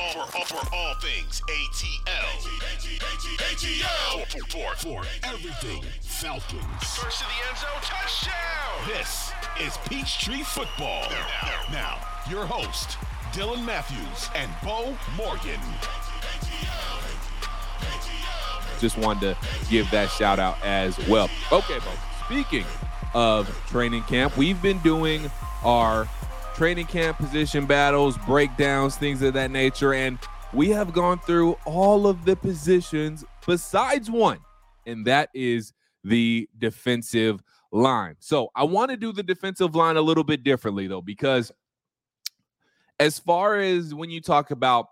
all, for, all, for all things ATL. ATL. For, for, for everything Falcons. First to the end zone, touchdown! This is Peachtree Football. Now, now, now your host, Dylan Matthews and Beau Morgan. Just wanted to give that shout out as well. Okay, Beau. Speaking of training camp, we've been doing our training camp position battles, breakdowns, things of that nature. And we have gone through all of the positions besides one, and that is the defensive line. So I want to do the defensive line a little bit differently, though, because as far as when you talk about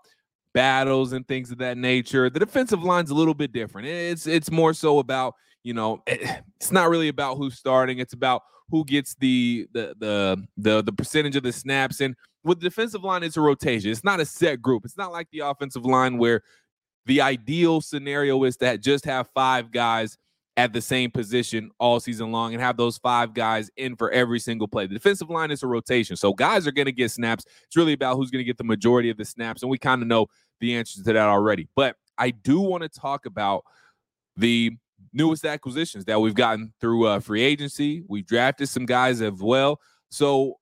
battles and things of that nature, the defensive line's a little bit different. It's it's more so about, you know, eh, eh, it's not really about who's starting, it's about who gets the the the the, the percentage of the snaps. And with the defensive line, it's a rotation. It's not a set group. It's not like the offensive line where the ideal scenario is to just have five guys at the same position all season long and have those five guys in for every single play. The defensive line is a rotation. So guys are going to get snaps. It's really about who's going to get the majority of the snaps. And we kind of know the answers to that already. But I do want to talk about the newest acquisitions that we've gotten through uh, free agency. We've drafted some guys as well. So,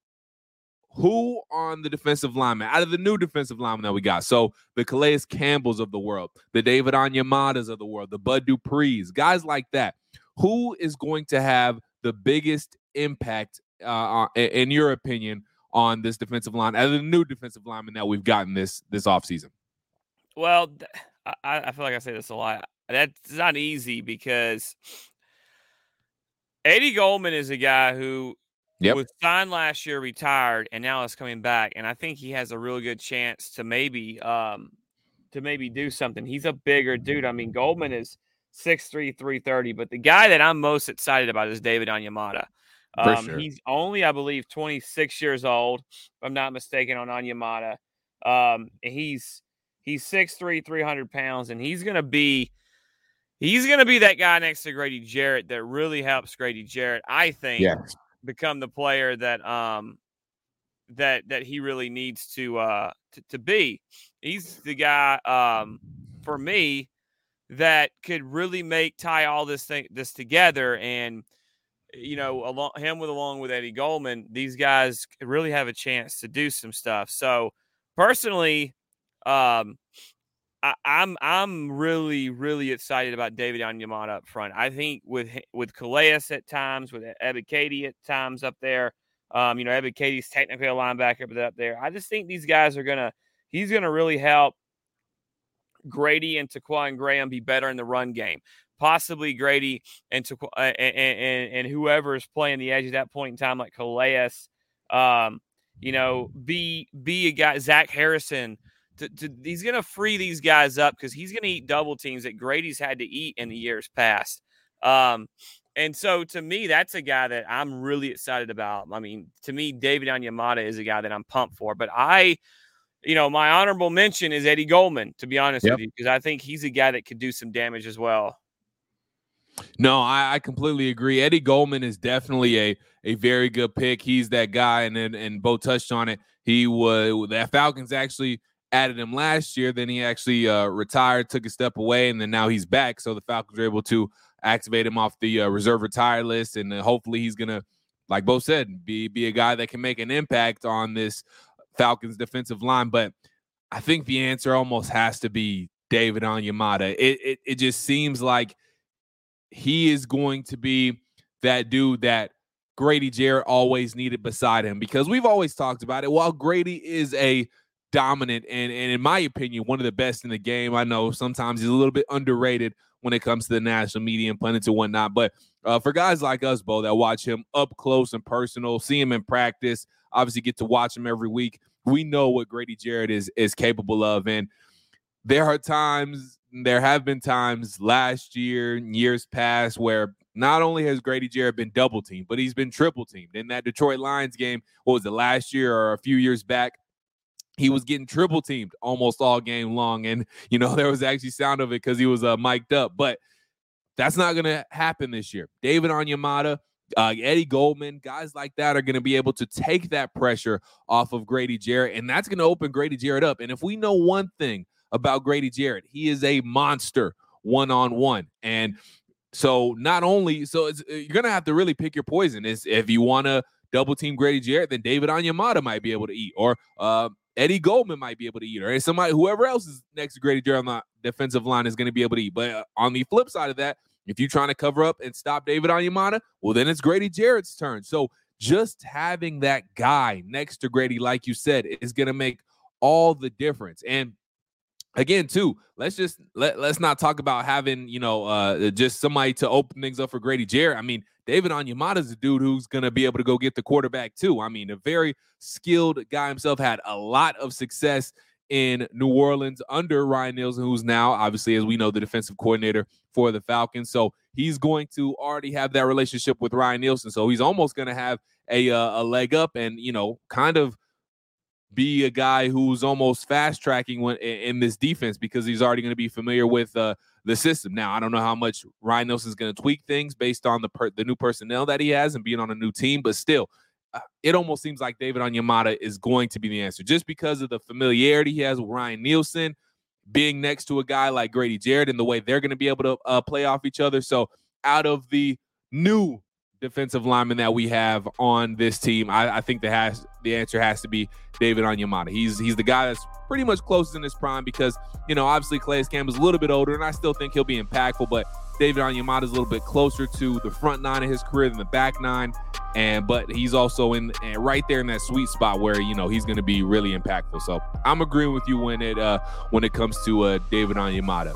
who on the defensive lineman out of the new defensive lineman that we got? So the Calais Campbells of the world, the David Onyemadas of the world, the Bud Duprees, guys like that. Who is going to have the biggest impact, uh, in your opinion, on this defensive line out of the new defensive lineman that we've gotten this this offseason? Well, I feel like I say this a lot that's not easy because Eddie Goldman is a guy who yep. was signed last year, retired, and now is coming back. And I think he has a real good chance to maybe um to maybe do something. He's a bigger dude. I mean, Goldman is 6'3, 330, but the guy that I'm most excited about is David Onyemata. Um, sure. He's only, I believe, 26 years old, if I'm not mistaken, on Onyemata. Um, he's he's 6'3, 300 pounds, and he's going to be – he's going to be that guy next to Grady Jarrett that really helps Grady Jarrett, I think, yes. become the player that um that that he really needs to uh to, to be. He's the guy um for me that could really make tie all this thing this together and you know along him with along with Eddie Goldman these guys really have a chance to do some stuff so personally um I, am I'm, I'm really really excited about David Onyemata up front. I think with with Calais at times, with Ebiketie at times up there. Um, you know, Ebiketie's technically a linebacker, but up there, I just think these guys are gonna. He's gonna really help Grady and Ta'Quon Graham be better in the run game. Possibly Grady and Ta'Quon, uh, and, and, and whoever is playing the edge at that point in time, like Calais. Um, you know, be be a guy Zach Harrison to, to, he's going to free these guys up because he's going to eat double teams that Grady's had to eat in the years past. Um, and so to me, that's a guy that I'm really excited about. I mean, to me, David Onyemata is a guy that I'm pumped for. But I, you know, my honorable mention is Eddie Goldman, to be honest yep. with you, because I think he's a guy that could do some damage as well. No, I, I, completely agree. Eddie Goldman is definitely a a very good pick. He's that guy, and and, and Beau touched on it. He was the Falcons actually added him last year. Then he actually uh, retired, took a step away, and then now he's back. So the Falcons are able to activate him off the uh, reserve retire list, and uh, hopefully he's gonna, like both said, be be a guy that can make an impact on this Falcons defensive line. But I think the answer almost has to be David Onyemata. It, it it just seems like he is going to be that dude that Grady Jarrett always needed beside him because we've always talked about it. While Grady is a dominant and, and in my opinion, one of the best in the game. I know sometimes he's a little bit underrated when it comes to the national media and pundits and whatnot. But uh, for guys like us, Beau, that watch him up close and personal, see him in practice, obviously get to watch him every week, we know what Grady Jarrett is is capable of. And there are times, there have been times last year, years past, where not only has Grady Jarrett been double teamed, but he's been triple teamed. In that Detroit Lions game, what was it last year or a few years back? He was getting triple teamed almost all game long. And, you know, there was actually sound of it because he was uh, mic'd up. But that's not going to happen this year. David Onyemata, uh, Eddie Goldman, guys like that are going to be able to take that pressure off of Grady Jarrett, and that's going to open Grady Jarrett up. And if we know one thing about Grady Jarrett, he is a monster one on one. And so not only so you're going to have to really pick your poison. Is if you want to double team Grady Jarrett, then David Onyemata might be able to eat, or uh, Eddie Goldman might be able to eat, or somebody whoever else is next to Grady Jarrett on the defensive line is going to be able to eat. But uh, on the flip side of that, if you're trying to cover up and stop David Onyemata, well, then it's Grady Jarrett's turn. So just having that guy next to Grady, like you said, is going to make all the difference. And again, too, let's just let let's not talk about having you know uh just somebody to open things up for Grady Jarrett. I mean, David Onyemata is a dude who's going to be able to go get the quarterback too. I mean, a very skilled guy himself had a lot of success in New Orleans under Ryan Nielsen, who's now obviously, as we know, the defensive coordinator for the Falcons. So he's going to already have that relationship with Ryan Nielsen. So he's almost going to have a uh, a leg up, and you know, kind of be a guy who's almost fast tracking when in this defense because he's already going to be familiar with uh, the system. Now, I don't know how much Ryan Nielsen's going to tweak things based on the per- the new personnel that he has and being on a new team, but still, uh, it almost seems like David Onyemata is going to be the answer just because of the familiarity he has with Ryan Nielsen, being next to a guy like Grady Jarrett and the way they're going to be able to uh, play off each other. So, out of the new defensive lineman that we have on this team, I, I think the has the answer has to be David Onyemata. He's he's the guy that's pretty much closest in his prime because you know obviously Calais Campbell's a little bit older, and I still think he'll be impactful, but David Onyemata is a little bit closer to the front nine of his career than the back nine, and but he's also in right there in that sweet spot where you know he's going to be really impactful. So I'm agreeing with you when it uh when it comes to uh David Onyemata.